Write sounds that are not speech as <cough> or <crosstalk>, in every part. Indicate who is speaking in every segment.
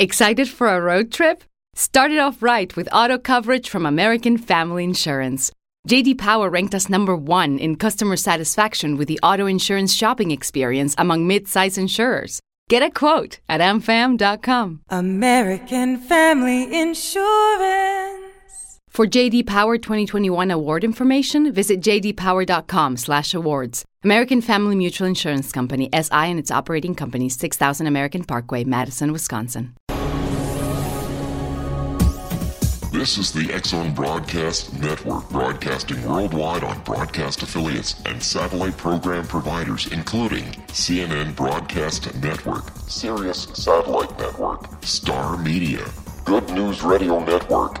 Speaker 1: Excited for a road trip? Start it off right with auto coverage from American Family Insurance. JD Power ranked us number one in customer satisfaction with the auto insurance shopping experience among mid-size insurers. Get a quote at amfam.com.
Speaker 2: American Family Insurance.
Speaker 1: For JD Power 2021 award information, visit jdpower.com/awards. American Family Mutual Insurance Company SI and its operating company 6000 American Parkway, Madison, Wisconsin.
Speaker 3: This is the X Zone Broadcast Network, broadcasting worldwide on broadcast affiliates and satellite program providers, including CNN Broadcast Network, Sirius Satellite Network, Star Media, Good News Radio Network,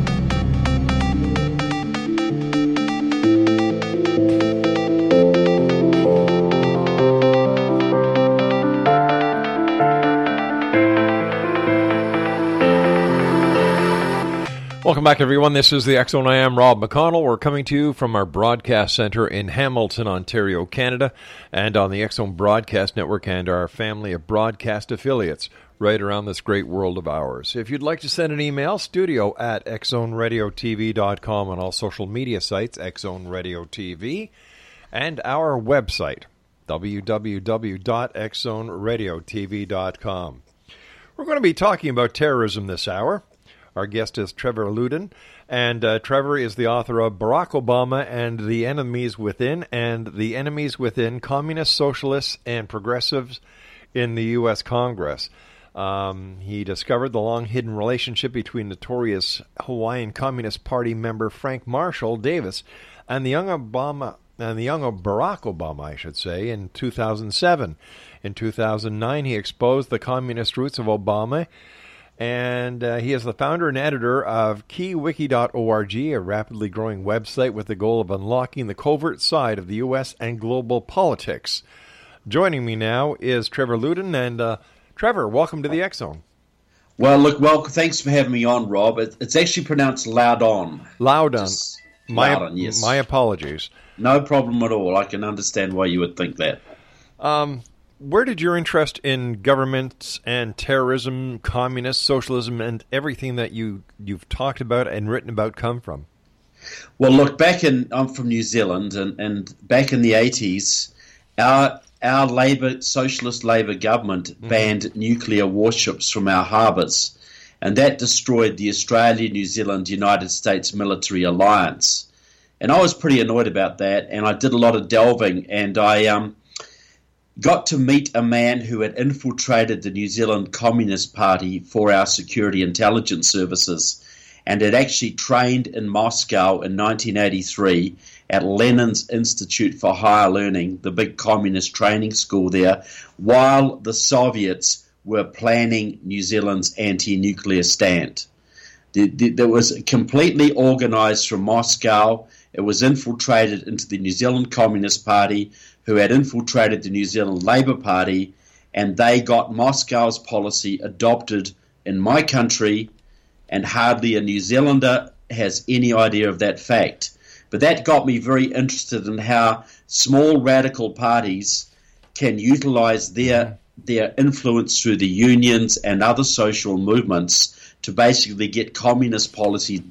Speaker 4: Welcome back, everyone. This is the Zone. I am Rob McConnell. We're coming to you from our broadcast center in Hamilton, Ontario, Canada, and on the Zone Broadcast Network and our family of broadcast affiliates right around this great world of ours. If you'd like to send an email, studio at xzoneradiotv.com on all social media sites, xzoneradiotv, and our website, www.xzoneradiotv.com. We're going to be talking about terrorism this hour. Our guest is Trevor Luden, and uh, Trevor is the author of Barack Obama and the Enemies Within and the Enemies Within Communists, Socialists, and Progressives in the U.S. Congress. Um, he discovered the long hidden relationship between notorious Hawaiian Communist Party member Frank Marshall Davis and the young Obama and the young Barack Obama, I should say, in 2007. In 2009, he exposed the communist roots of Obama and uh, he is the founder and editor of keywiki.org, a rapidly growing website with the goal of unlocking the covert side of the U.S. and global politics. Joining me now is Trevor Luden, and uh, Trevor, welcome to the X Zone.
Speaker 5: Well, look, well, thanks for having me on, Rob. It, it's actually pronounced Loudon.
Speaker 4: Loudon.
Speaker 5: Just
Speaker 4: My,
Speaker 5: Loudon, yes.
Speaker 4: my apologies.
Speaker 5: No problem at all. I can understand why you would think that.
Speaker 4: Um, where did your interest in governments and terrorism, communist socialism, and everything that you you've talked about and written about come from?
Speaker 5: Well, look, back in I'm from New Zealand, and, and back in the 80s, our our Labor Socialist Labor government banned nuclear warships from our harbours, and that destroyed the Australia, New Zealand, United States military alliance. And I was pretty annoyed about that, and I did a lot of delving, and I um, got to meet a man who had infiltrated the New Zealand Communist Party for our security intelligence services and had actually trained in Moscow in 1983 at Lenin's Institute for Higher Learning, the big communist training school there, while the Soviets were planning New Zealand's anti nuclear stand. It was completely organized from Moscow. It was infiltrated into the New Zealand Communist Party, who had infiltrated the New Zealand Labour Party, and they got Moscow's policy adopted in my country, and hardly a New Zealander has any idea of that fact. But that got me very interested in how small radical parties can utilize their their influence through the unions and other social movements to basically get communist policy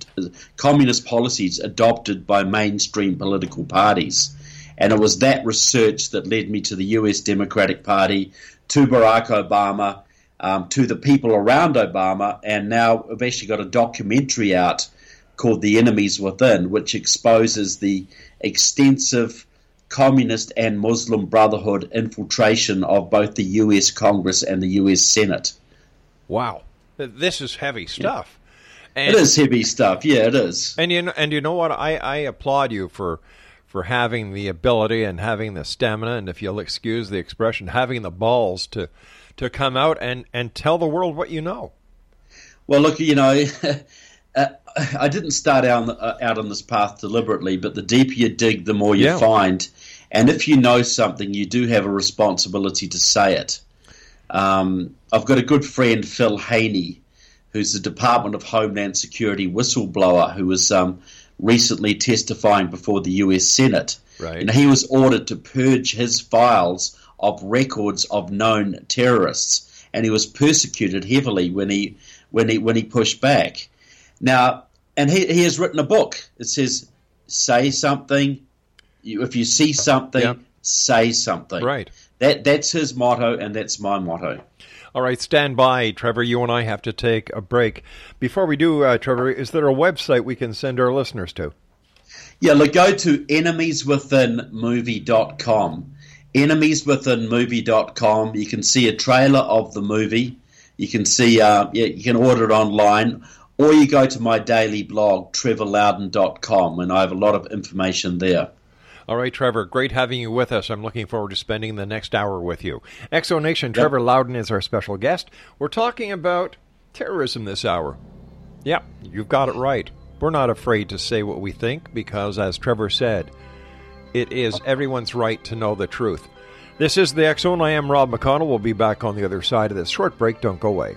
Speaker 5: communist policies adopted by mainstream political parties. And it was that research that led me to the US Democratic Party, to Barack Obama, um, to the people around Obama, and now I've actually got a documentary out called The Enemies Within, which exposes the extensive communist and Muslim Brotherhood infiltration of both the US Congress and the US Senate.
Speaker 4: Wow. This is heavy stuff.
Speaker 5: Yeah. And, it is heavy stuff. Yeah, it is.
Speaker 4: And you know, and you know what? I, I applaud you for for having the ability and having the stamina, and if you'll excuse the expression, having the balls to to come out and and tell the world what you know.
Speaker 5: Well, look, you know. <laughs> Uh, I didn't start out on, uh, out on this path deliberately, but the deeper you dig, the more you yeah. find. And if you know something, you do have a responsibility to say it. Um, I've got a good friend, Phil Haney, who's the Department of Homeland Security whistleblower who was um, recently testifying before the U.S. Senate.
Speaker 4: Right.
Speaker 5: And he was ordered to purge his files of records of known terrorists, and he was persecuted heavily when he when he when he pushed back. Now, and he, he has written a book. It says, "Say something. You, if you see something, yep. say something."
Speaker 4: Right.
Speaker 5: That that's his motto, and that's my motto.
Speaker 4: All right, stand by, Trevor. You and I have to take a break. Before we do, uh, Trevor, is there a website we can send our listeners to?
Speaker 5: Yeah, look, go to enemieswithinmovie.com. Enemieswithinmovie.com. You can see a trailer of the movie. You can see, uh, yeah, you can order it online, or you go to my daily blog, trevorloudon.com, and I have a lot of information there.
Speaker 4: All right, Trevor, great having you with us. I'm looking forward to spending the next hour with you. Exonation, Trevor Loudon is our special guest. We're talking about terrorism this hour. Yeah, you've got it right. We're not afraid to say what we think because, as Trevor said, it is everyone's right to know the truth. This is the Zone. I am Rob McConnell. We'll be back on the other side of this short break. Don't go away.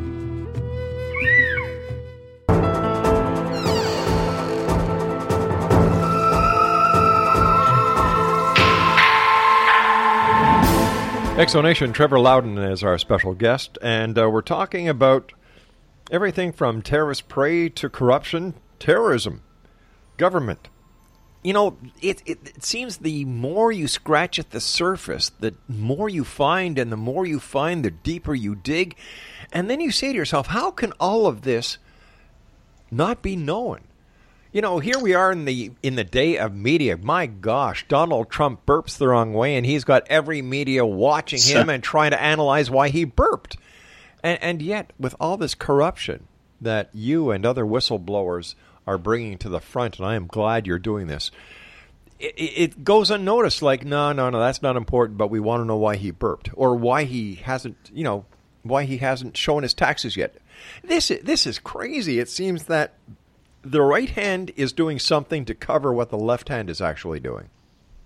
Speaker 4: Exonation, Trevor Loudon is our special guest, and uh, we're talking about everything from terrorist prey to corruption, terrorism, government. You know, it, it, it seems the more you scratch at the surface, the more you find, and the more you find, the deeper you dig. And then you say to yourself, how can all of this not be known? You know, here we are in the in the day of media. My gosh, Donald Trump burps the wrong way, and he's got every media watching him <laughs> and trying to analyze why he burped. And, and yet, with all this corruption that you and other whistleblowers are bringing to the front, and I am glad you're doing this, it, it goes unnoticed. Like, no, no, no, that's not important. But we want to know why he burped or why he hasn't, you know, why he hasn't shown his taxes yet. This this is crazy. It seems that the right hand is doing something to cover what the left hand is actually doing.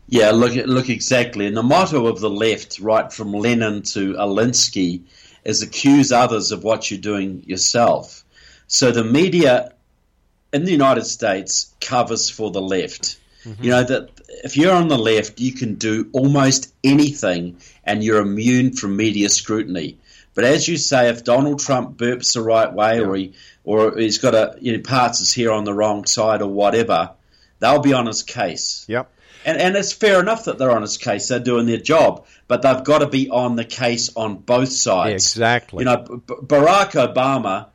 Speaker 5: Yeah, look, look exactly. And the motto of the left, right from Lenin to Alinsky, is accuse others of what you're doing yourself. So the media in the United States covers for the left. Mm-hmm. You know that if you're on the left, you can do almost anything, and you're immune from media scrutiny. But as you say, if Donald Trump burps the right way, yeah. or he or he's got a you know, parts his hair on the wrong side, or whatever, they'll be on his case.
Speaker 4: Yep.
Speaker 5: And and it's fair enough that they're on his case; they're doing their job, but they've got to be on the case on both sides.
Speaker 4: Exactly.
Speaker 5: You know, B- Barack Obama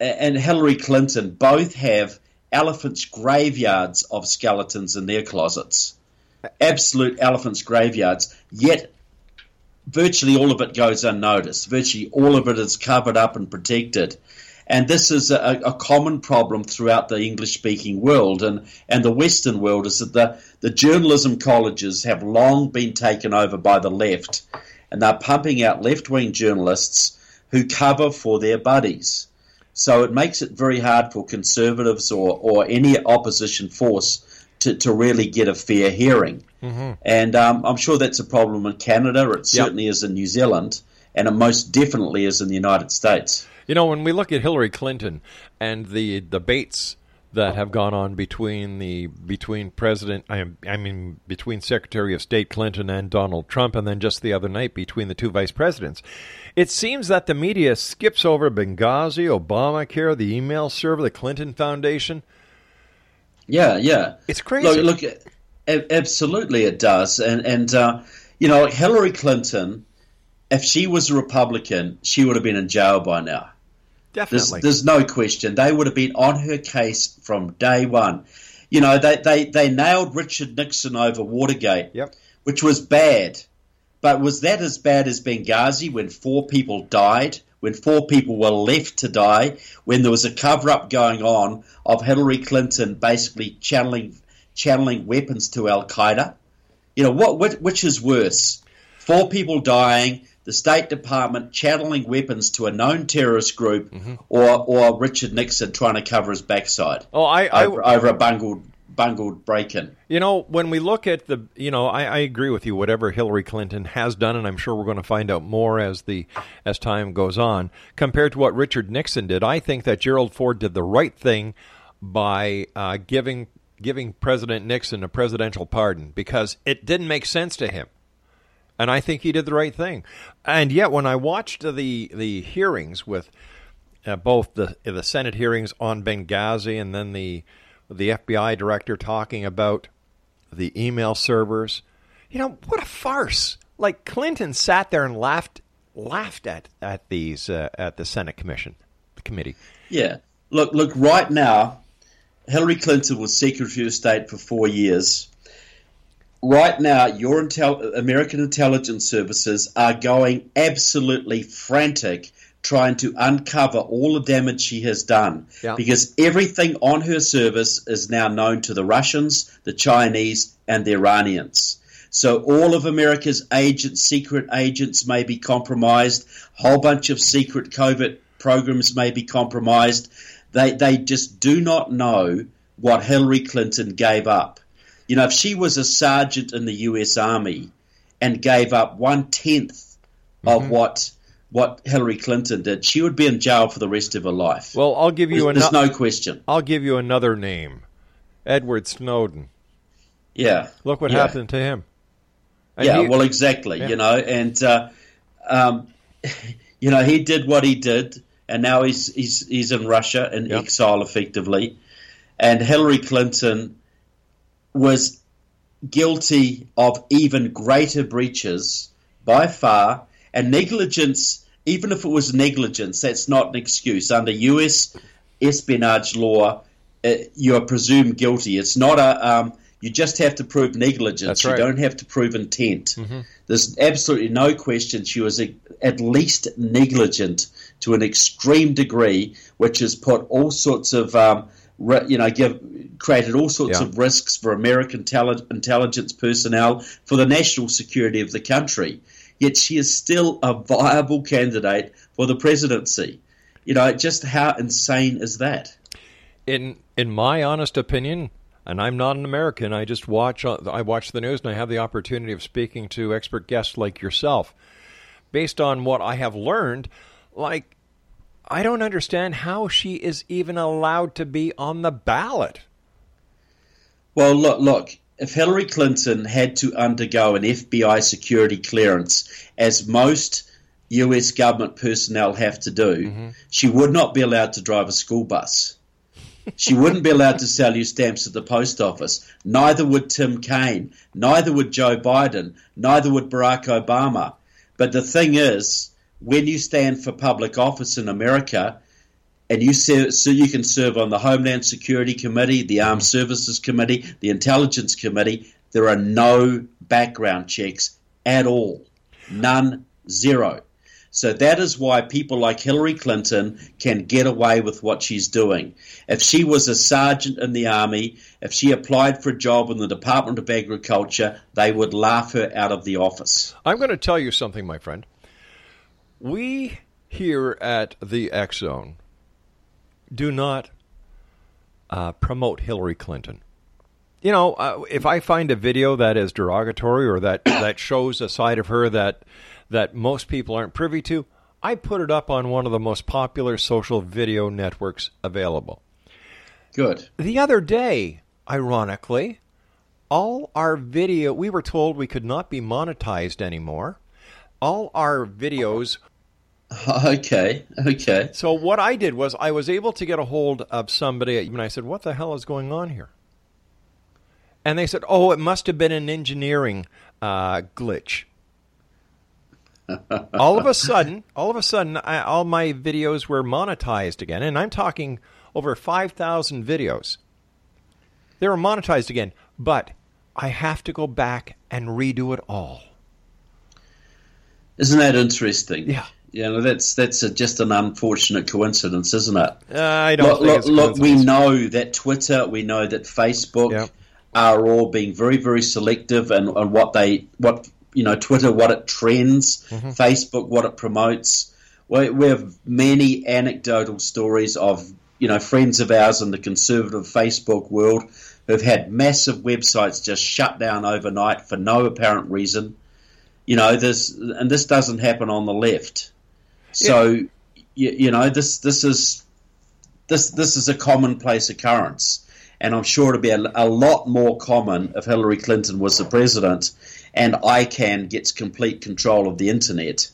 Speaker 5: and Hillary Clinton both have elephants' graveyards of skeletons in their closets. Absolute elephants' graveyards. Yet virtually all of it goes unnoticed. Virtually all of it is covered up and protected. And this is a, a common problem throughout the English speaking world and, and the Western world is that the, the journalism colleges have long been taken over by the left and they're pumping out left wing journalists who cover for their buddies. So it makes it very hard for conservatives or, or any opposition force to, to really get a fair hearing. Mm-hmm. And um, I'm sure that's a problem in Canada. It certainly yep. is in New Zealand, and it most definitely is in the United States.
Speaker 4: You know, when we look at Hillary Clinton and the debates that have gone on between the between President I, I mean between Secretary of State Clinton and Donald Trump, and then just the other night between the two vice presidents, it seems that the media skips over Benghazi, Obamacare, the email server, the Clinton Foundation.
Speaker 5: Yeah, yeah,
Speaker 4: it's crazy.
Speaker 5: Look, look absolutely, it does, and and uh, you know Hillary Clinton if she was a Republican, she would have been in jail by now.
Speaker 4: Definitely.
Speaker 5: There's, there's, no question. They would have been on her case from day one. You know, they, they, they nailed Richard Nixon over Watergate,
Speaker 4: yep.
Speaker 5: which was bad. But was that as bad as Benghazi when four people died, when four people were left to die, when there was a cover up going on of Hillary Clinton basically channeling channeling weapons to Al Qaeda? You know, what which is worse? Four people dying, the State Department channeling weapons to a known terrorist group, mm-hmm. or or Richard Nixon trying to cover his backside.
Speaker 4: Oh, I, I
Speaker 5: over, over a bungled bungled break-in.
Speaker 4: You know, when we look at the, you know, I, I, agree with you. Whatever Hillary Clinton has done, and I'm sure we're going to find out more as the as time goes on, compared to what Richard Nixon did. I think that Gerald Ford did the right thing by uh, giving giving President Nixon a presidential pardon because it didn't make sense to him and I think he did the right thing. And yet, when I watched the the hearings with uh, both the the Senate hearings on Benghazi and then the the FBI director talking about the email servers, you know, what a farce! Like Clinton sat there and laughed laughed at at these uh, at the Senate commission the committee.
Speaker 5: Yeah, look look right now. Hillary Clinton was Secretary of State for four years. Right now, your intel- American intelligence services are going absolutely frantic trying to uncover all the damage she has done
Speaker 4: Yeah.
Speaker 5: because everything on her service is now known to the Russians, the Chinese, and the Iranians. So all of America's agents, secret agents, may be compromised. Whole bunch of secret covert programs may be compromised. They they just do not know what Hillary Clinton gave up. You know, if she was a sergeant in the U.S. Army and gave up one tenth of what what Hillary Clinton did, she would be in jail for the rest of her life.
Speaker 4: Well, I'll give you
Speaker 5: there's, there's no question.
Speaker 4: I'll give you another name, Edward Snowden.
Speaker 5: Yeah.
Speaker 4: Look what
Speaker 5: Yeah.
Speaker 4: happened to him. And
Speaker 5: yeah,
Speaker 4: he-
Speaker 5: well, exactly.
Speaker 4: Yeah.
Speaker 5: You know, and uh, um, <laughs> you know, he did what he did, and now he's he's he's in Russia in
Speaker 4: Yep.
Speaker 5: exile, effectively. And Hillary Clinton was guilty of even greater breaches by far, and negligence. Even if it was negligence, that's not an excuse under U.S. espionage law. Uh, you are presumed guilty. It's not a. Um, you just have to prove negligence. You
Speaker 4: right. Mm-hmm.
Speaker 5: don't have to prove intent. There's absolutely no question she was a, at least negligent to an extreme degree, which has put all sorts of, um, you know, give, created all sorts
Speaker 4: Yeah.
Speaker 5: of risks for American tele- intelligence personnel, for the national security of the country. Yet she is still a viable candidate for the presidency. You know, just how insane is that?
Speaker 4: in in my honest opinion, and I'm not an American, I just watch uh, I watch the news and I have the opportunity of speaking to expert guests like yourself. Based on what I have learned, like I don't understand how she is even allowed to be on the ballot.
Speaker 5: Well, look, look. If Hillary Clinton had to undergo an FBI security clearance, as most U.S. government personnel have to do, mm-hmm. she would not be allowed to drive a school bus. She wouldn't be allowed to sell you stamps at the post office. Neither would Tim Kaine. Neither would Joe Biden. Neither would Barack Obama. But the thing is, when you stand for public office in America, and you serve, so you can serve on the Homeland Security Committee, the Armed Services Committee, the Intelligence Committee. There are no background checks at all, none, zero. So that is why people like Hillary Clinton can get away with what she's doing. If she was a sergeant in the army, if she applied for a job in the Department of Agriculture, they would laugh her out of the office.
Speaker 4: I'm going to tell you something, my friend. We here at the X Zone do not uh, promote Hillary Clinton. You know, uh, if I find a video that is derogatory or that, <coughs> that shows a side of her that that most people aren't privy to, I put it up on one of the most popular social video networks available.
Speaker 5: Good.
Speaker 4: The other day, ironically, all our video, we were told we could not be monetized anymore. All our videos. <laughs>
Speaker 5: Okay, okay.
Speaker 4: So, what I did was I was able to get a hold of somebody, and I said, What the hell is going on here? And they said, Oh, it must have been an engineering uh, glitch. <laughs> all of a sudden, all of a sudden, I, all my videos were monetized again, and I'm talking over 5,000 videos. They were monetized again, but I have to go back and redo it all.
Speaker 5: Isn't that interesting?
Speaker 4: Yeah.
Speaker 5: You know, that's that's a, just an unfortunate coincidence, isn't it?
Speaker 4: Uh, I don't
Speaker 5: Look,
Speaker 4: think
Speaker 5: look, look, we know that Twitter, we know that Facebook
Speaker 4: Yeah.
Speaker 5: are all being very, very selective and on what they, what you know, Twitter, what it trends,
Speaker 4: Mm-hmm.
Speaker 5: Facebook, what it promotes. We, we have many anecdotal stories of you know friends of ours in the conservative Facebook world who've had massive websites just shut down overnight for no apparent reason. You know this, and this doesn't happen on the left. So, you, you know, this this is this this is a commonplace occurrence, and I'm sure it'll be a, a lot more common if Hillary Clinton was the president, and ICANN gets complete control of the internet,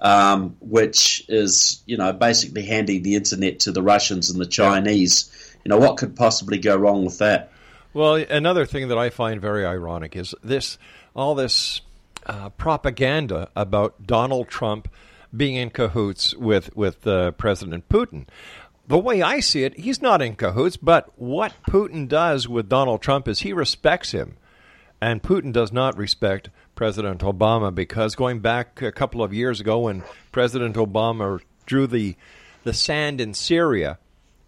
Speaker 5: um, which is you know basically handing the internet to the Russians and the Chinese. You know what could possibly go wrong with that?
Speaker 4: Well, another thing that I find very ironic is this all this uh, propaganda about Donald Trump being in cahoots with with uh, President Putin. the way I see it, he's not in cahoots, but what Putin does with Donald Trump is he respects him. And Putin does not respect President Obama because going back a couple of years ago when President Obama drew the the sand in Syria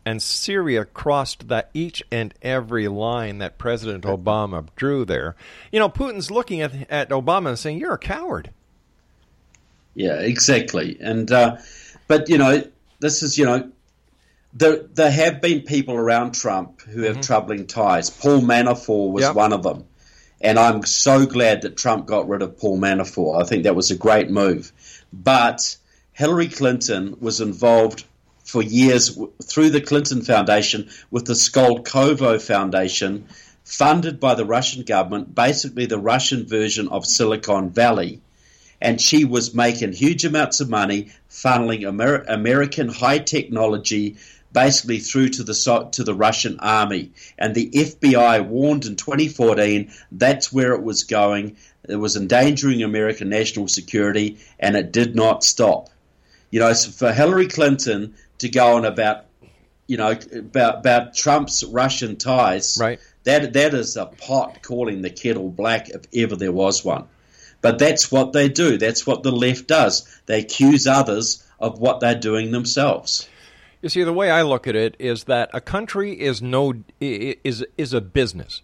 Speaker 4: and Syria crossed that each and every line that President Obama drew there. You know, Putin's looking at at Obama and saying, "You're a coward."
Speaker 5: Yeah, exactly. And uh, but you know, this is you know, there there have been people around Trump who have troubling ties. Paul Manafort was
Speaker 4: Yep.
Speaker 5: one of them, and I'm so glad that Trump got rid of Paul Manafort. I think that was a great move. But Hillary Clinton was involved for years through the Clinton Foundation with the Skolkovo Foundation, funded by the Russian government, basically the Russian version of Silicon Valley and she was making huge amounts of money funneling Amer- American high technology basically through to the to the Russian army. And the FBI warned in 2014 that's where it was going. It was endangering American national security and it did not stop. You know so for Hillary Clinton to go on about you know about about Trump's Russian ties
Speaker 4: Right.
Speaker 5: that that is a pot calling the kettle black if ever there was one but that's what they do. That's what the left does. They accuse others of what they're doing themselves.
Speaker 4: You see, the way I look at it is that a country is no is is a business.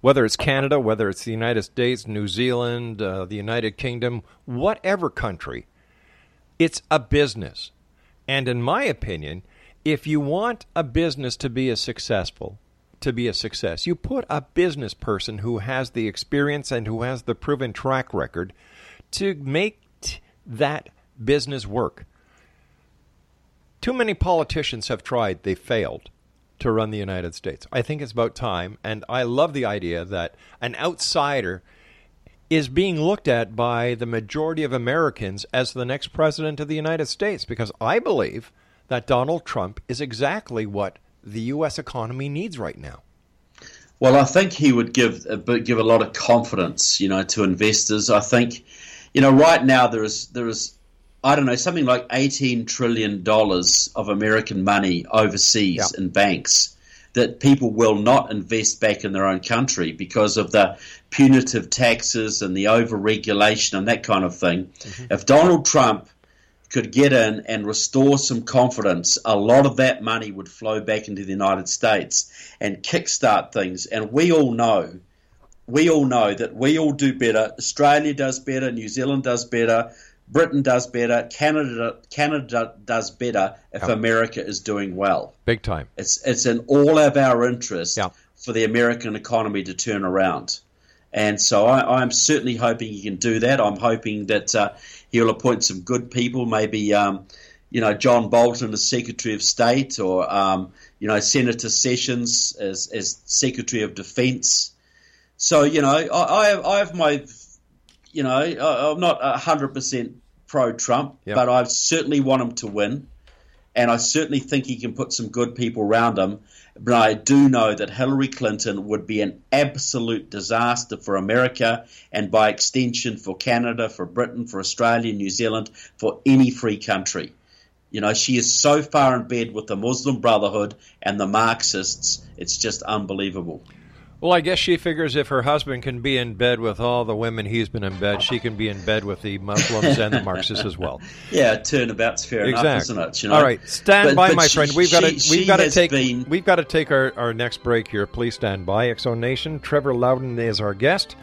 Speaker 4: Whether it's Canada, whether it's the United States, New Zealand, uh, the United Kingdom, whatever country, it's a business. And in my opinion, if you want a business to be a successful, to be a success, you put a business person who has the experience and who has the proven track record to make t- that business work. Too many politicians have tried, they failed to run the United States. I think it's about time, and I love the idea that an outsider is being looked at by the majority of Americans as the next president of the United States because I believe that Donald Trump is exactly what the U.S. economy needs right now.
Speaker 5: Well, I think he would give uh, a bit, give a lot of confidence, you know, to investors. I think, you know, right now there is there is, I don't know, something like eighteen trillion dollars of American money overseas in banks that people will not invest back in their own country because of the punitive taxes and the overregulation and that kind of thing. Mm-hmm. If Donald Trump could get in and restore some confidence, a lot of that money would flow back into the United States and kickstart things. And we all know, we all know that we all do better. Australia does better, New Zealand does better, Britain does better, Canada Canada does better if America is doing well.
Speaker 4: Big time.
Speaker 5: It's it's in all of our interest
Speaker 4: Yeah.
Speaker 5: for the American economy to turn around. And so I, I'm certainly hoping he can do that. I'm hoping that uh, he'll appoint some good people, maybe um, you know John Bolton as Secretary of State, or um, you know Senator Sessions as, as Secretary of Defense. So you know I, I have I have my you know I, I'm not hundred percent pro Trump,
Speaker 4: Yep.
Speaker 5: but I certainly want him to win and I certainly think he can put some good people around him. But I do know that Hillary Clinton would be an absolute disaster for America and by extension for Canada, for Britain, for Australia, New Zealand, for any free country. You know, she is so far in bed with the Muslim Brotherhood and the Marxists, it's just unbelievable.
Speaker 4: Well, I guess she figures if her husband can be in bed with all the women he's been in bed, she can be in bed with the Muslims and the Marxists as well. <laughs>
Speaker 5: Yeah, turnabout's fair enough, isn't it? You know?
Speaker 4: All right, stand
Speaker 5: But-
Speaker 4: by,
Speaker 5: but
Speaker 4: my
Speaker 5: she-
Speaker 4: friend. We've got to we've got to take
Speaker 5: been-
Speaker 4: we've got to take our, our next break here. Please stand by. Exo Nation. Trevor Loudon is our guest.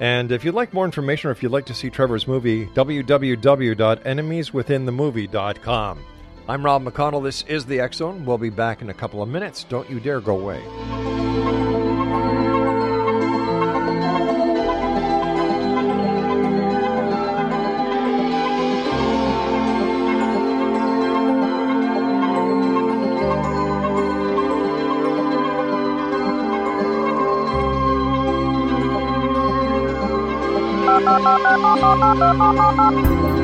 Speaker 4: And if you'd like more information or if you'd like to see Trevor's movie, www.enemieswithinthemovie.com. I'm Rob McConnell. This is the Zone. We'll be back in a couple of minutes. Don't you dare go away.
Speaker 6: Did you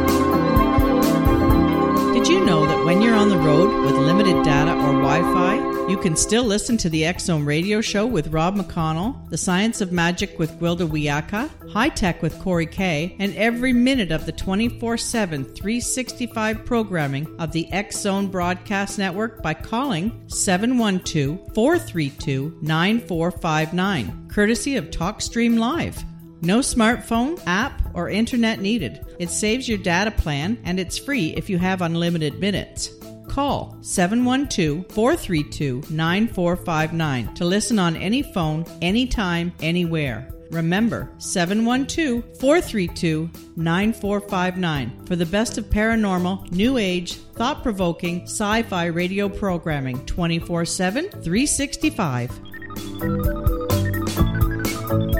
Speaker 6: you're on the road with limited data or Wi Fi, You can still listen to the Zone Radio Show with Rob McConnell, The Science of Magic with Gwilda Wiyaka, High Tech with Corey Kay, and every minute of the 24 7, 365 programming of the Zone Broadcast Network by calling 712 432 9459, courtesy of TalkStream Live. No smartphone, app, or internet needed. It saves your data plan and it's free if you have unlimited minutes. Call 712 432 9459 to listen on any phone, anytime, anywhere. Remember 712 432 9459 for the best of paranormal, new age, thought provoking, sci fi radio programming 24 7, 365.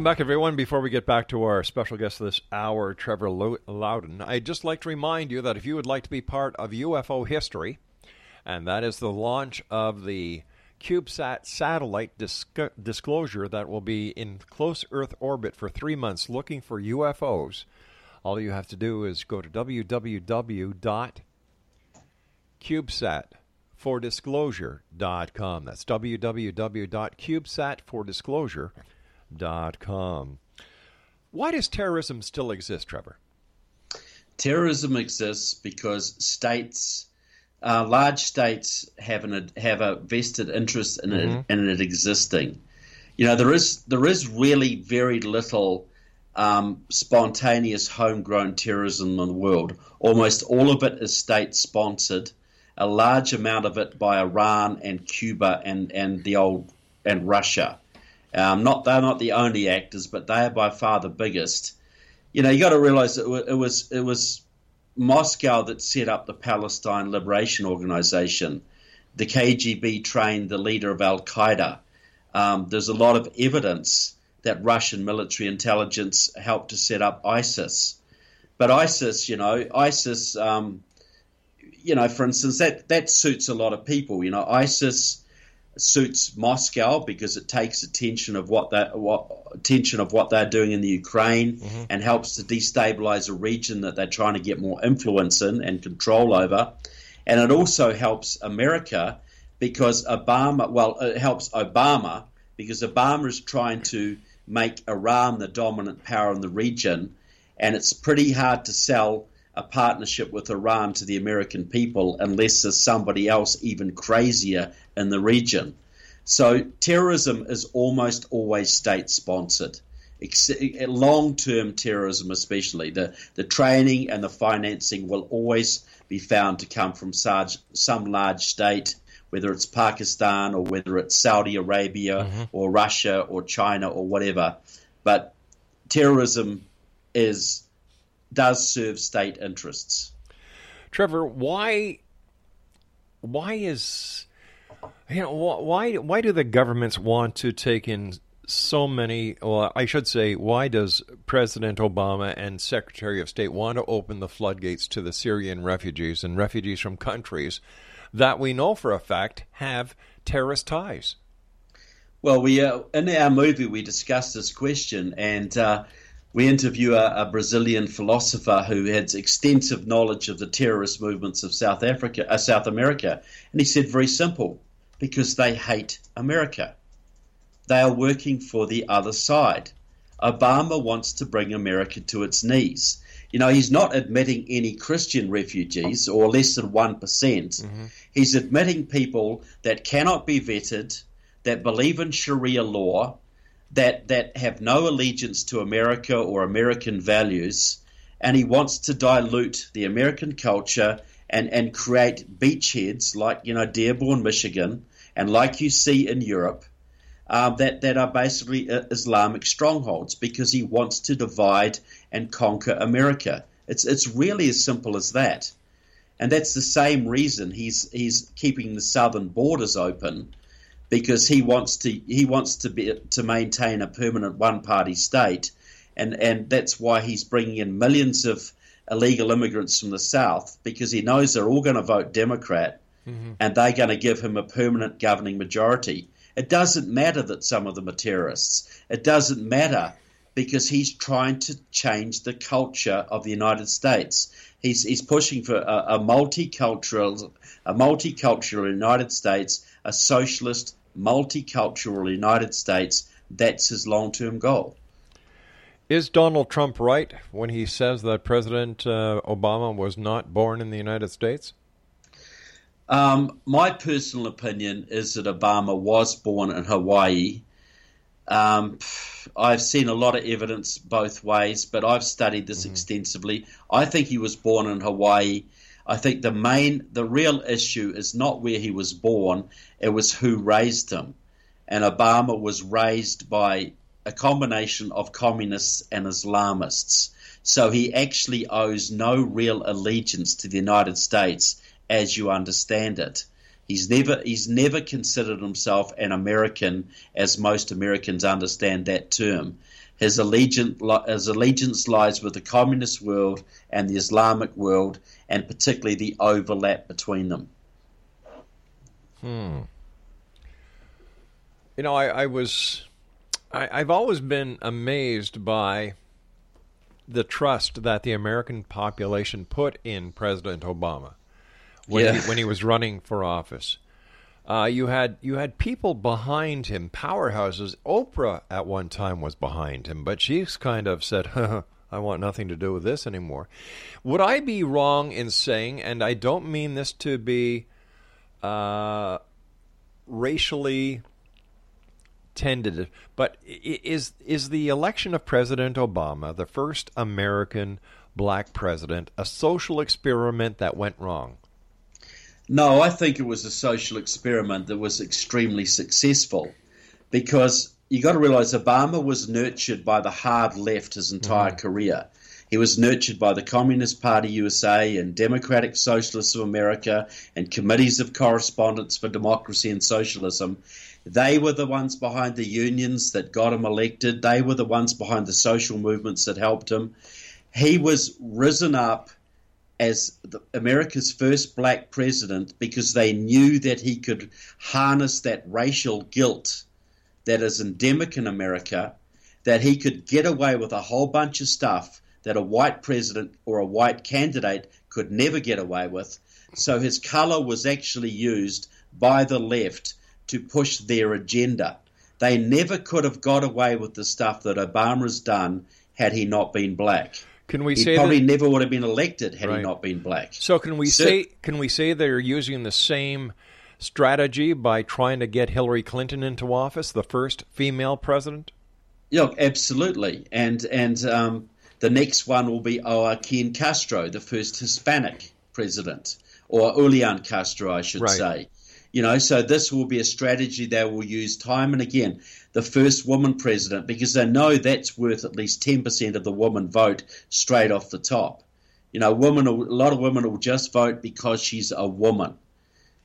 Speaker 4: Welcome back, everyone. Before we get back to our special guest this hour, Trevor Loudon, I'd just like to remind you that if you would like to be part of UFO history, and that is the launch of the CubeSat satellite disc- disclosure that will be in close Earth orbit for three months looking for UFOs, all you have to do is go to www.cubesatfordisclosure.com. That's dot com. Why does terrorism still exist, Trevor?
Speaker 5: Terrorism exists because states, uh, large states, have an have a vested interest in it in it existing. You know, there is there is really very little um, spontaneous homegrown terrorism in the world. Almost all of it is state sponsored. a large amount of it by Iran and Cuba and, and the old and Russia. Um, not they're not the only actors, but they are by far the biggest. You know, you got to realize that it was it was Moscow that set up the Palestine Liberation Organization. The KGB trained the leader of Al Qaeda. Um, there's a lot of evidence that Russian military intelligence helped to set up ISIS. But ISIS, you know, ISIS, um, you know, for instance, that, that suits a lot of people. You know, ISIS suits Moscow because it takes attention of what that what attention of what they're doing in the Ukraine mm-hmm. and helps to destabilize a region that they're trying to get more influence in and control over. And it also helps America because Obama, well, it helps Obama because Obama is trying to make Iran the dominant power in the region, and it's pretty hard to sell a partnership with Iran to the American people unless there's somebody else even crazier in the region. So terrorism is almost always state sponsored. Long term terrorism, especially, the, the training and the financing will always be found to come from some large state, whether it's Pakistan or whether it's Saudi Arabia mm-hmm. or Russia or China or whatever. But terrorism is does serve state interests.
Speaker 4: Trevor, why why is you know why why do the governments want to take in so many well I should say why does President Obama and Secretary of State want to open the floodgates to the Syrian refugees and refugees from countries that we know for a fact have terrorist ties?
Speaker 5: Well, we uh, in our movie we discussed this question and uh, we interview a, a, Brazilian philosopher who has extensive knowledge of the terrorist movements of South Africa, uh, South America, and he said very simple, because they hate America. They are working for the other side. Obama wants to bring America to its knees. You know, he's not admitting any Christian refugees or less than 1%. mm hmm He's admitting people that cannot be vetted, that believe in Sharia law, that that have no allegiance to America or American values, and he wants to dilute the American culture and and create beachheads like you know Dearborn, Michigan, and like you see in Europe. Uh, that that are basically uh, Islamic strongholds because he wants to divide and conquer America. It's it's really as simple as that, and that's the same reason he's he's keeping the southern borders open because he wants to he wants to be to maintain a permanent one party state, and and that's why he's bringing in millions of illegal immigrants from the south because he knows they're all going to vote Democrat, mm-hmm. and they're going to give him a permanent governing majority. It doesn't matter that some of them are terrorists. It doesn't matter because he's trying to change the culture of the United States. He's, he's pushing for a, a multicultural a multicultural United States, a socialist multicultural United States. That's his long term goal.
Speaker 4: Is Donald Trump right when he says that President uh, Obama was not born in the United States?
Speaker 5: Um, my personal opinion is that Obama was born in Hawaii. Um, I've seen a lot of evidence both ways, but I've studied this mm-hmm. extensively. I think he was born in Hawaii. I think the main, the real issue is not where he was born, it was who raised him. And Obama was raised by a combination of communists and Islamists. So he actually owes no real allegiance to the United States as you understand it. He's never he's never considered himself an American as most Americans understand that term. His allegiance, his allegiance lies with the communist world and the Islamic world, and particularly the overlap between them.
Speaker 4: Hmm. You know, I, I was, I, I've always been amazed by the trust that the American population put in President Obama when, yeah. he, when he was running for office. Uh, you had you had people behind him, powerhouses. Oprah at one time was behind him, but she's kind of said, <laughs> "I want nothing to do with this anymore." Would I be wrong in saying, and I don't mean this to be uh, racially tentative, but is is the election of President Obama, the first American black president, a social experiment that went wrong?
Speaker 5: No, I think it was a social experiment that was extremely successful because you got to realize Obama was nurtured by the hard left his entire mm-hmm. career. He was nurtured by the Communist Party USA and Democratic Socialists of America and committees of correspondence for democracy and socialism. They were the ones behind the unions that got him elected. They were the ones behind the social movements that helped him. He was risen up as the, America's first black president because they knew that he could harness that racial guilt that is endemic in America, that he could get away with a whole bunch of stuff that a white president or a white candidate could never get away with. So his color was actually used by the left to push their agenda. They never could have got away with the stuff that Obama has done had he not been black.
Speaker 4: Can we
Speaker 5: he
Speaker 4: say
Speaker 5: probably
Speaker 4: that,
Speaker 5: never would have been elected had
Speaker 4: Right.
Speaker 5: he not been black.
Speaker 4: So can we
Speaker 5: So-
Speaker 4: say can we say they're using the same strategy by trying to get Hillary Clinton into office, the first female president?
Speaker 5: Yeah, absolutely. And and um, the next one will be Joaquin Castro, the first Hispanic president, or Julian Castro, I should
Speaker 4: Right.
Speaker 5: say. You know, so this will be a strategy they will use time and again. The first woman president, because they know that's worth at least ten percent of the woman vote straight off the top. You know, women, a lot of women will just vote because she's a woman.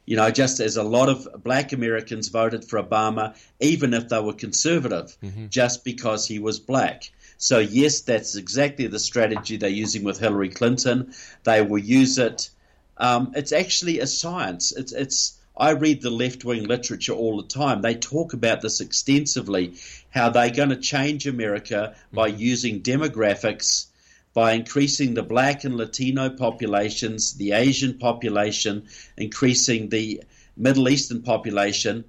Speaker 5: You know, just as a lot of black Americans voted for Obama, even if they were conservative, just because he was black. So, yes, that's exactly the strategy they're using with Hillary Clinton. They will use it. Um, it's actually a science. It's, it's. I read the left wing literature all the time. They talk about this extensively how they're going to change America by mm-hmm. using demographics by increasing the black and Latino populations, the Asian population, increasing the Middle Eastern population,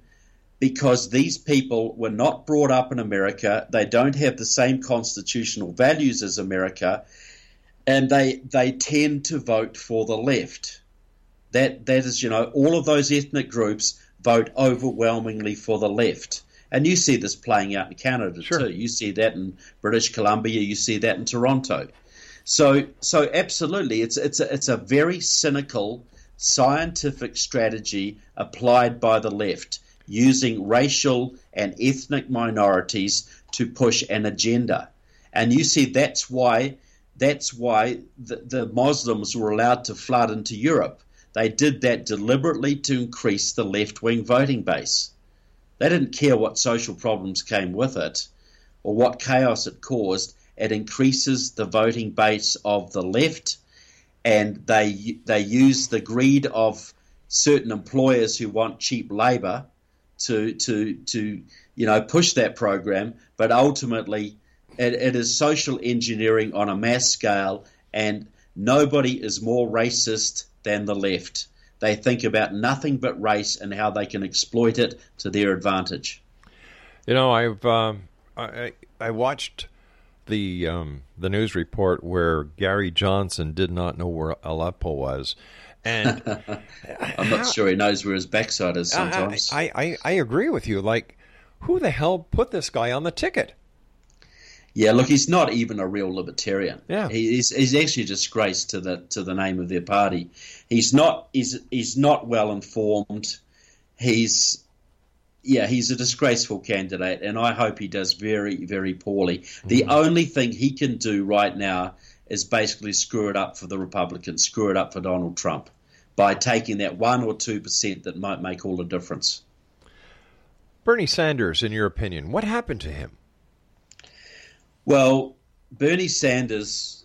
Speaker 5: because these people were not brought up in America. They don't have the same constitutional values as America, and they they tend to vote for the left. That that is, you know, all of those ethnic groups vote overwhelmingly for the left. And you see this playing out in Canada too. You see that in British Columbia. You see that in Toronto. So, so absolutely, it's it's a, it's a very cynical scientific strategy applied by the left, using racial and ethnic minorities to push an agenda. And you see, that's why that's why the, the Muslims were allowed to flood into Europe. They did that deliberately to increase the left wing voting base. They didn't care what social problems came with it or what chaos it caused. It increases the voting base of the left, and they they use the greed of certain employers who want cheap labour to to to you know push that program. But ultimately, it, it is social engineering on a mass scale, and nobody is more racist than the left. They think about nothing but race and how they can exploit it to their advantage.
Speaker 4: You know, I've um, I I watched the um, the news report where Gary Johnson did not know where Aleppo was, and <laughs>
Speaker 5: I'm not sure he knows where his backside is sometimes.
Speaker 4: I, I, I, I agree with you. Like, who the hell put this guy on the ticket?
Speaker 5: Yeah, look, he's not even a real libertarian.
Speaker 4: Yeah.
Speaker 5: he, he's, he's actually a disgrace to the to the name of their party. He's not he's he's not well informed. He's yeah, he's a disgraceful candidate, and I hope he does very very poorly. The mm-hmm. only thing he can do right now is basically screw it up for the Republicans, screw it up for Donald Trump by taking that one or two percent that might make all the difference.
Speaker 4: Bernie Sanders, in your opinion, what happened to him?
Speaker 5: Well, Bernie Sanders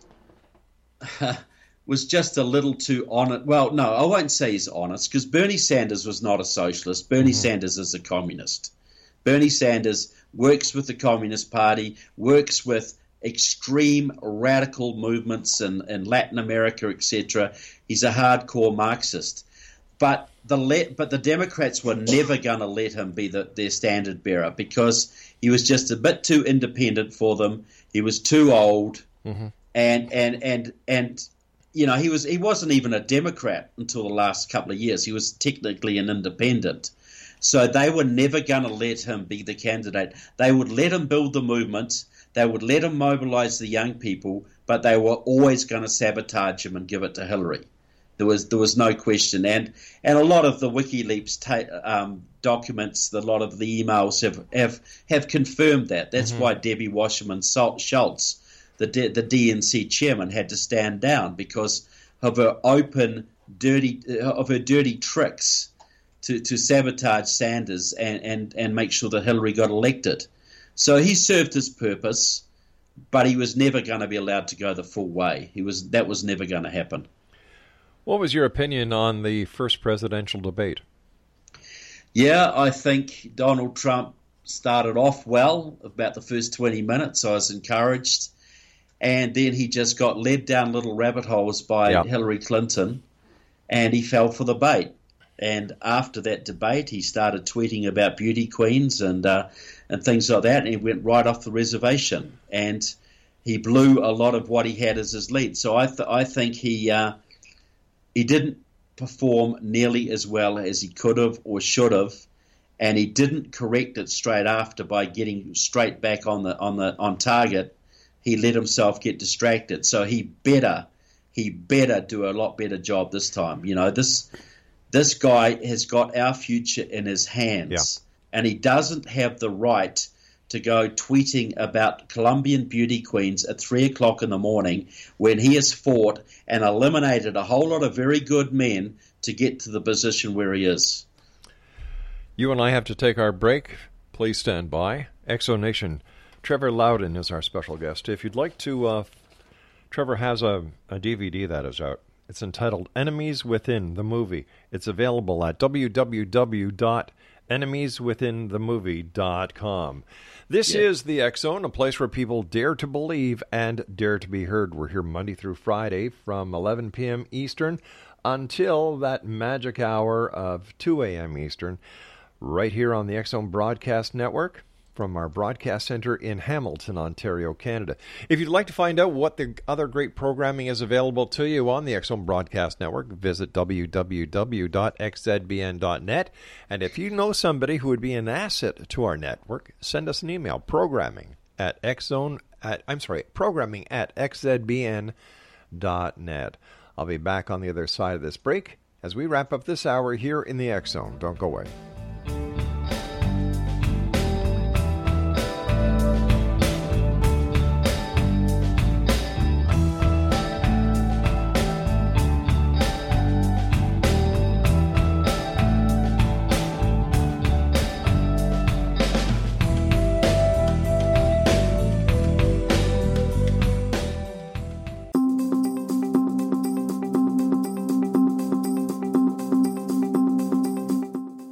Speaker 5: <laughs> was just a little too honest. Well, no, I won't say he's honest because Bernie Sanders was not a socialist. Bernie mm-hmm. Sanders is a communist. Bernie Sanders works with the Communist Party, works with extreme radical movements in, in Latin America, etc. He's a hardcore Marxist. But the le- but the Democrats were never going to let him be the, their standard bearer because he was just a bit too independent for them. He was too old, mm-hmm. and and and and you know he was he wasn't even a Democrat until the last couple of years. He was technically an independent. So they were never going to let him be the candidate. They would let him build the movement. They would let him mobilize the young people, but they were always going to sabotage him and give it to Hillary There was there was no question, and and a lot of the WikiLeaks ta- um, documents, a lot of the emails have have, have confirmed that. That's why Debbie Wasserman Schultz, the D- the DNC chairman, had to stand down because of her open, dirty uh, of her dirty tricks to, to sabotage Sanders and, and, and make sure that Hillary got elected. So he served his purpose, but he was never going to be allowed to go the full way. He was that was never going to happen.
Speaker 4: What was your opinion on the first presidential debate?
Speaker 5: Yeah, I think Donald Trump started off well. About the first 20 minutes, I was encouraged. And then he just got led down little rabbit holes by
Speaker 4: Yeah.
Speaker 5: Hillary Clinton, and he fell for the bait. And after that debate, he started tweeting about beauty queens and uh, and things like that, and he went right off the reservation. And he blew a lot of what he had as his lead. So I th- I think he uh, he didn't perform nearly as well as he could have or should have, and he didn't correct it straight after by getting straight back on the on the on target. He let himself get distracted, so he better he better do a lot better job this time. You know this this guy has got our future in his hands, and he doesn't have the right to go tweeting about Colombian beauty queens at three o'clock in the morning when he has fought and eliminated a whole lot of very good men to get to the position where he is.
Speaker 4: You and I have to take our break. Please stand by. Exo Nation, Trevor Loudon is our special guest. If you'd like to, uh, Trevor has a, a DVD that is out. It's entitled Enemies Within the Movie. It's available at www.enemieswithinthemovie.com. This
Speaker 5: Yeah.
Speaker 4: is the X Zone, a place where people dare to believe and dare to be heard. We're here Monday through Friday from 11 p.m. Eastern until that magic hour of 2 a.m. Eastern, right here on the X Zone Broadcast Network from our broadcast center in Hamilton, Ontario, Canada. If you'd like to find out what the other great programming is available to you on the Zone Broadcast Network, visit www.xzbn.net. And if you know somebody who would be an asset to our network, send us an email programming at xzone at I'm sorry, programming at xzbn.net. I'll be back on the other side of this break as we wrap up this hour here in the Zone. Don't go away.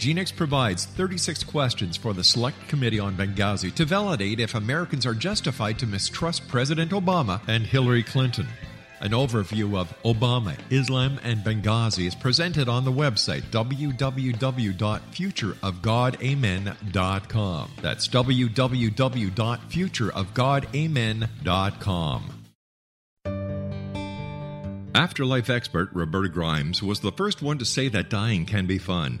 Speaker 4: Genix provides 36 questions for the Select Committee on Benghazi to validate if Americans are justified to mistrust President Obama and Hillary Clinton. An overview of Obama, Islam, and Benghazi is presented on the website www.futureofgodamen.com. That's www.futureofgodamen.com. Afterlife expert Roberta Grimes was the first one to say that dying can be fun.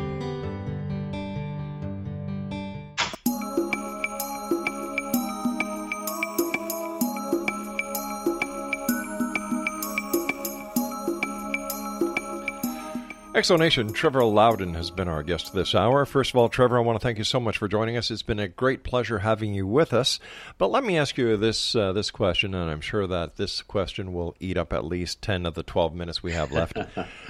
Speaker 7: Exonation, Trevor Loudon has been our guest this hour. First of all, Trevor, I want to thank you so much for joining us. It's been a great pleasure having you with us. But let me ask you this uh, this question, and I'm sure that this question will eat up at least 10 of the 12 minutes we have left.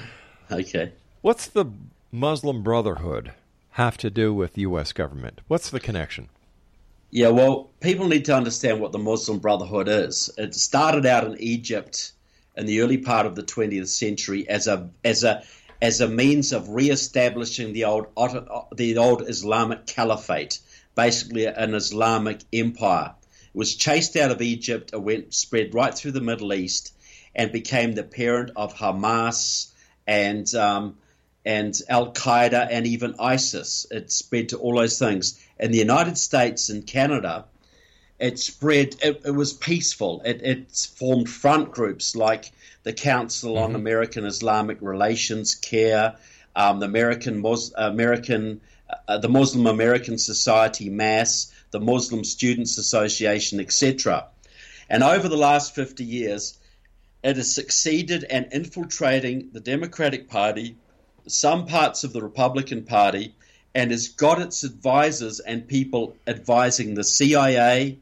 Speaker 7: <laughs>
Speaker 5: okay.
Speaker 7: What's the Muslim Brotherhood have to do with the U.S. government? What's the connection?
Speaker 5: Yeah, well, people need to understand what the Muslim Brotherhood is. It started out in Egypt in the early part of the 20th century as a as a as a means of re-establishing the old the old Islamic caliphate, basically an Islamic empire. It was chased out of Egypt, it went spread right through the Middle East, and became the parent of Hamas and um, and Al Qaeda and even ISIS. It spread to all those things. In the United States and Canada, it spread. It, it was peaceful. It, it formed front groups like the Council on American Islamic Relations, CAIR, um, the American Mus- American uh, the Muslim American Society, MAS, the Muslim Students Association, etc. And over the last 50 years, it has succeeded in infiltrating the Democratic Party, some parts of the Republican Party, and has got its advisors and people advising the CIA,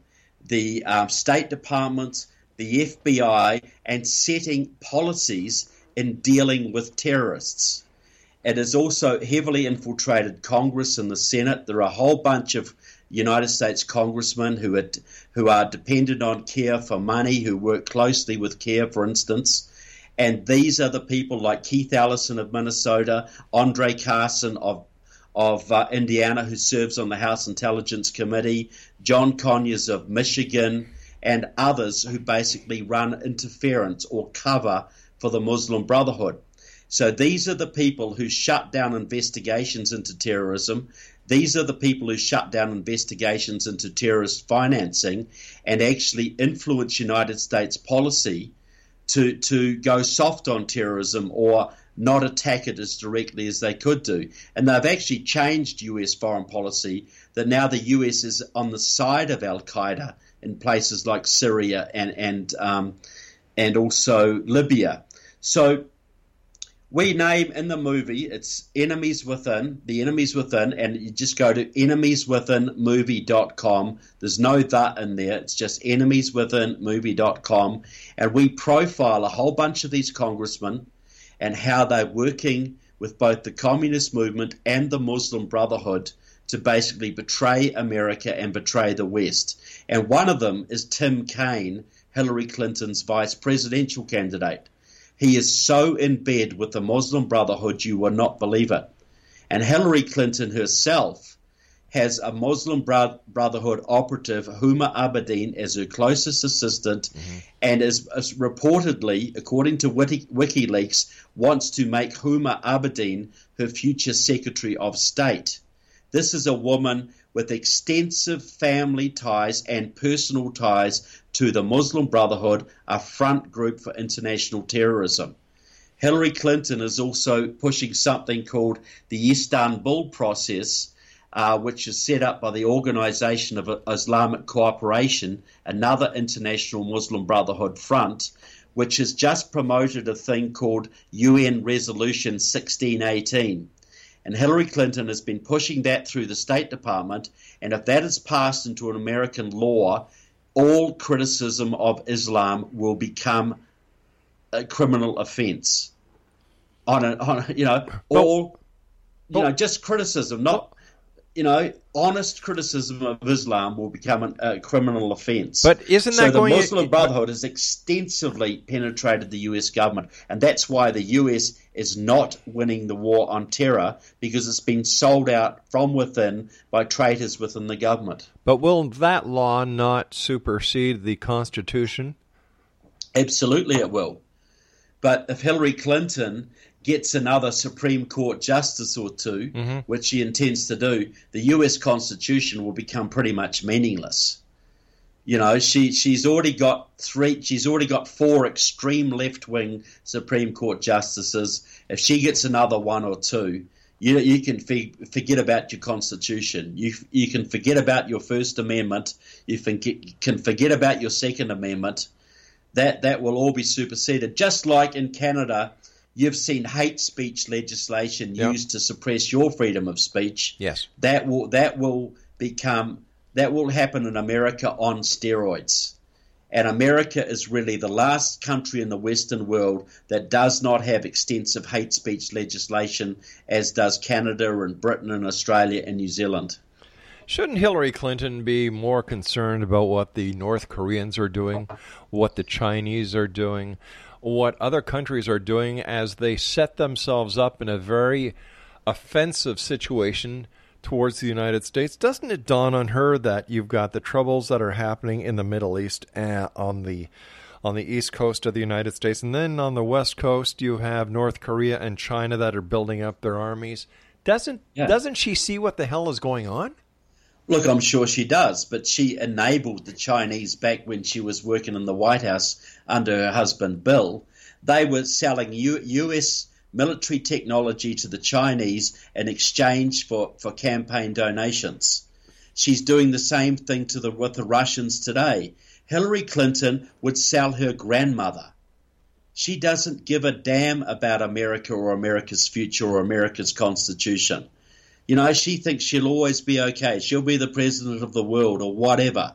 Speaker 5: the um, State Department, the FBI, and setting policies in dealing with terrorists. It has also heavily infiltrated Congress and the Senate. There are a whole bunch of United States congressmen who are, who are dependent on CAIR for money, who work closely with CAIR, for instance. And these are the people like Keith Ellison of Minnesota, Andre Carson of of uh, Indiana, who serves on the House Intelligence Committee, John Conyers of Michigan, and others who basically run interference or cover for the Muslim Brotherhood. So these are the people who shut down investigations into terrorism. These are the people who shut down investigations into terrorist financing and actually influence United States policy to to go soft on terrorism or not attack it as directly as they could do. And they've actually changed US foreign policy that now the US is on the side of Al Qaeda in places like Syria and and um, and also Libya. So we name in the movie it's enemies within the enemies within and you just go to enemieswithinmovie.com there's no that in there it's just enemieswithinmovie.com and we profile a whole bunch of these congressmen and how they're working with both the communist movement and the muslim brotherhood to basically betray america and betray the west and one of them is tim kaine hillary clinton's vice presidential candidate he is so in bed with the Muslim Brotherhood, you will not believe it. And Hillary Clinton herself has a Muslim Brotherhood operative, Huma Abedin, as her closest assistant, mm-hmm. and is, is, reportedly, according to Wiki, WikiLeaks, wants to make Huma Abedin her future Secretary of State. This is a woman with extensive family ties and personal ties to the Muslim Brotherhood, a front group for international terrorism. Hillary Clinton is also pushing something called the Istanbul Process, uh, which is set up by the Organization of Islamic Cooperation, another international Muslim Brotherhood front, which has just promoted a thing called UN Resolution 1618. And Hillary Clinton has been pushing that through the State Department. And if that is passed into an American law, all criticism of Islam will become a criminal offense. On a, on a, you know, all, you know, just criticism, not you know, honest criticism of Islam will become an, a criminal offence.
Speaker 4: But isn't that
Speaker 5: so
Speaker 4: going?
Speaker 5: the Muslim Brotherhood has extensively penetrated the U.S. government, and that's why the U.S. is not winning the war on terror because it's been sold out from within by traitors within the government.
Speaker 4: But will that law not supersede the Constitution?
Speaker 5: Absolutely, it will. But if Hillary Clinton gets another Supreme Court justice or 2
Speaker 4: mm-hmm.
Speaker 5: which she intends to do, the U.S. Constitution will become pretty much meaningless. You know, she she's already got three. She's already got four extreme left wing Supreme Court justices. If she gets another one or two, you you can forget about your Constitution. You you can forget about your First Amendment. You can forget about your Second Amendment. That that will all be superseded. Just like in Canada, you've seen hate speech legislation yep. used to suppress your freedom of speech.
Speaker 4: Yes.
Speaker 5: That will that will become that will happen in America on steroids. And America is really the last country in the Western world that does not have extensive hate speech legislation, as does Canada and Britain and Australia and New Zealand.
Speaker 4: Shouldn't Hillary Clinton be more concerned about what the North Koreans are doing, what the Chinese are doing, what other countries are doing as they set themselves up in a very offensive situation towards the United States. Doesn't it dawn on her that you've got the troubles that are happening in the Middle East and on the on the east coast of the United States, and then on the west coast you have North Korea and China that are building up their armies. Doesn't yeah. doesn't she see what the hell is going on?
Speaker 5: Look, I'm sure she does, but she enabled the Chinese back when she was working in the White House under her husband Bill. They were selling U- U.S. military technology to the Chinese in exchange for, for campaign donations. She's doing the same thing to the, with the Russians today. Hillary Clinton would sell her grandmother. She doesn't give a damn about America or America's future or America's constitution. You know, she thinks she'll always be okay. She'll be the president of the world or whatever.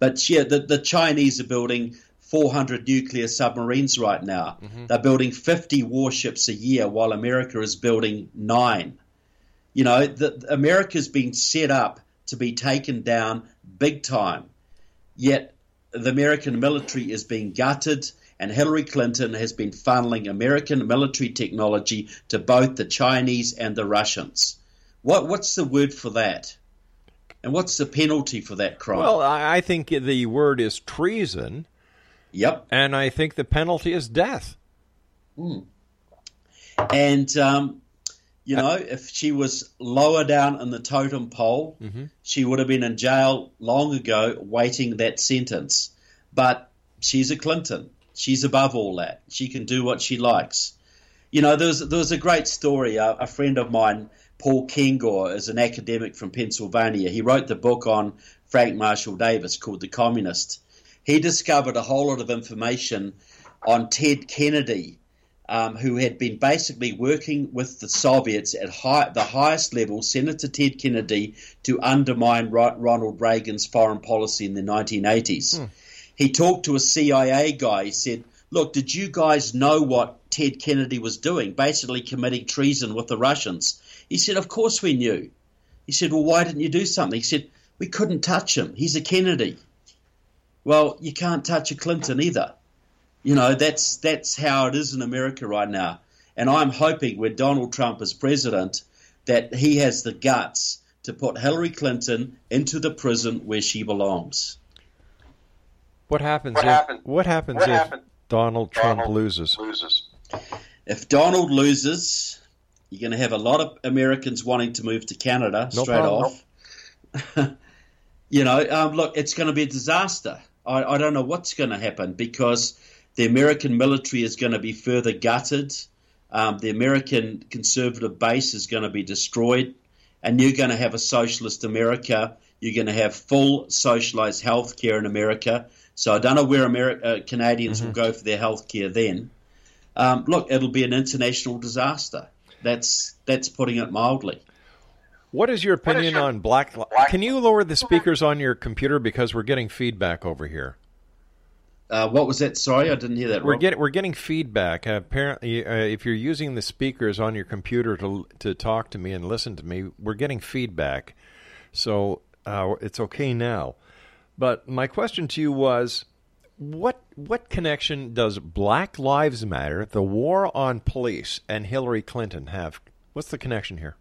Speaker 5: But yeah, the, the Chinese are building 400 nuclear submarines right now.
Speaker 4: Mm-hmm.
Speaker 5: They're building 50 warships a year while America is building nine. You know, the, America's been set up to be taken down big time. Yet the American military is being gutted, and Hillary Clinton has been funneling American military technology to both the Chinese and the Russians. What, what's the word for that? And what's the penalty for that crime?
Speaker 4: Well, I think the word is treason.
Speaker 5: Yep.
Speaker 4: And I think the penalty is death.
Speaker 5: And um, you know, if she was lower down in the totem pole,
Speaker 4: Mhm.
Speaker 5: she would have been in jail long ago, waiting that sentence. But she's a Clinton. She's above all that. She can do what she likes. You know, there was there was a great story. A, a friend of mine, Paul Kengor, is an academic from Pennsylvania. He wrote the book on Frank Marshall Davis called The Communist. He discovered a whole lot of information on Ted Kennedy, um, who had been basically working with the Soviets at high, the highest level, Senator Ted Kennedy, to undermine Ro- Ronald Reagan's foreign policy in the 1980s. He talked to a CIA guy. He said, Look, did you guys know what Ted Kennedy was doing? Basically committing treason with the Russians. He said, Of course we knew. He said, Well, why didn't you do something? He said, We couldn't touch him. He's a Kennedy. Well, you can't touch a Clinton either. You know, that's that's how it is in America right now. And I'm hoping when Donald Trump is president that he has the guts to put Hillary Clinton into the prison where she belongs.
Speaker 4: What happens
Speaker 5: What
Speaker 4: if
Speaker 5: happened-
Speaker 4: what happens
Speaker 5: what
Speaker 4: if
Speaker 5: happened-
Speaker 4: Donald Trump
Speaker 5: Donald
Speaker 4: loses?
Speaker 5: If Donald loses, you're going to have a lot of Americans wanting to move to Canada straight off. <laughs> you know, um, look, it's going to be a disaster. I, I don't know what's going to happen because the American military is going to be further gutted. Um, the American conservative base is going to be destroyed, and you're going to have a socialist America. You're going to have full socialized health care in America. So I don't know where Ameri- uh, Canadians will go for their health care then. Um, look, it'll be an international disaster. That's that's putting it mildly.
Speaker 4: What is your opinion on black, li- Can you lower the speakers on your computer because we're getting feedback over here?
Speaker 5: Uh, what was that? Sorry, I didn't hear that.
Speaker 4: We're getting we're getting feedback. Uh, apparently, uh, if you're using the speakers on your computer to to talk to me and listen to me, we're getting feedback. So uh, it's okay now. But my question to you was, what what connection does Black Lives Matter, the war on police, and Hillary Clinton have? What's the connection here?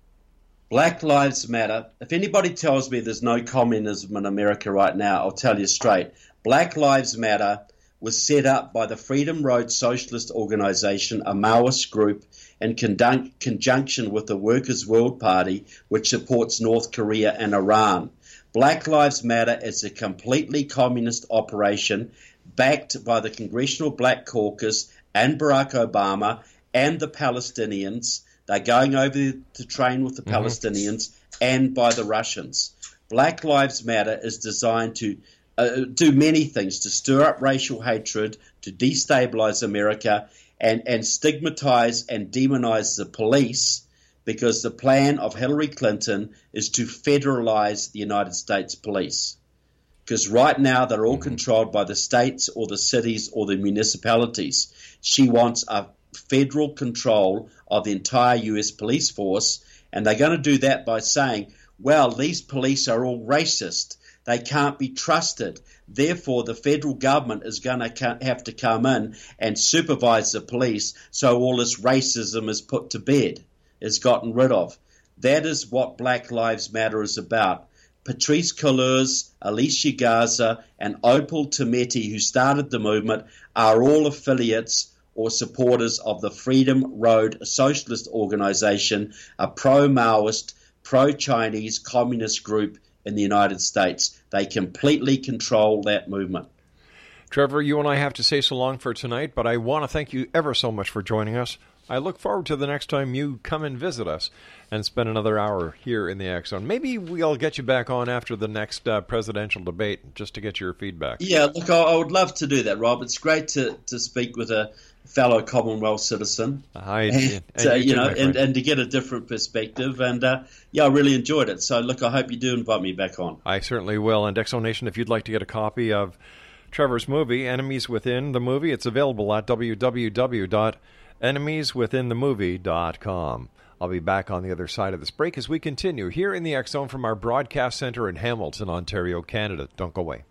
Speaker 5: Black Lives Matter. If anybody tells me there's no communism in America right now, I'll tell you straight. Black Lives Matter was set up by the Freedom Road Socialist Organization, a Maoist group, in condun- conjunction with the Workers' World Party, which supports North Korea and Iran. Black Lives Matter is a completely communist operation backed by the Congressional Black Caucus and Barack Obama and the Palestinians. They're going over to train with the
Speaker 4: Mhm.
Speaker 5: Palestinians and by the Russians. Black Lives Matter is designed to uh, do many things to stir up racial hatred, to destabilize America, and, and stigmatize and demonize the police because the plan of Hillary Clinton is to federalize the United States police. Because right now they're all mm-hmm. controlled by the states or the cities or the municipalities. She wants a federal control of the entire US police force, and they're going to do that by saying, well, these police are all racist. They can't be trusted. Therefore, the federal government is going to have to come in and supervise the police so all this racism is put to bed, is gotten rid of. That is what Black Lives Matter is about. Patrisse Cullors, Alicia Garza, and Opal Tometi, who started the movement, are all affiliates or supporters of the Freedom Road Socialist Organization, a pro Maoist, pro Chinese communist group in the United States. They completely control that movement.
Speaker 4: Trevor, you and I have to say so long for tonight, but I want to thank you ever so much for joining us. I look forward to the next time you come and visit us and spend another hour here in the Zone. Maybe we'll get you back on after the next uh, presidential debate just to get your feedback.
Speaker 5: Yeah, look, I, I, would love to do that, Rob. It's great to, to speak with a fellow Commonwealth citizen.
Speaker 4: Hi,
Speaker 5: and,
Speaker 4: and
Speaker 5: uh,
Speaker 4: you, too,
Speaker 5: know, and, and to get a different perspective. And uh, yeah, I really enjoyed it. So, look, I hope you do invite me back on.
Speaker 4: I certainly will. And Exo Nation, if you'd like to get a copy of Trevor's movie, Enemies Within the Movie, it's available at www.enemieswithinthemovie.com. I'll be back on the other side of this break as we continue here in the Zone from our broadcast center in Hamilton, Ontario, Canada. Don't go away.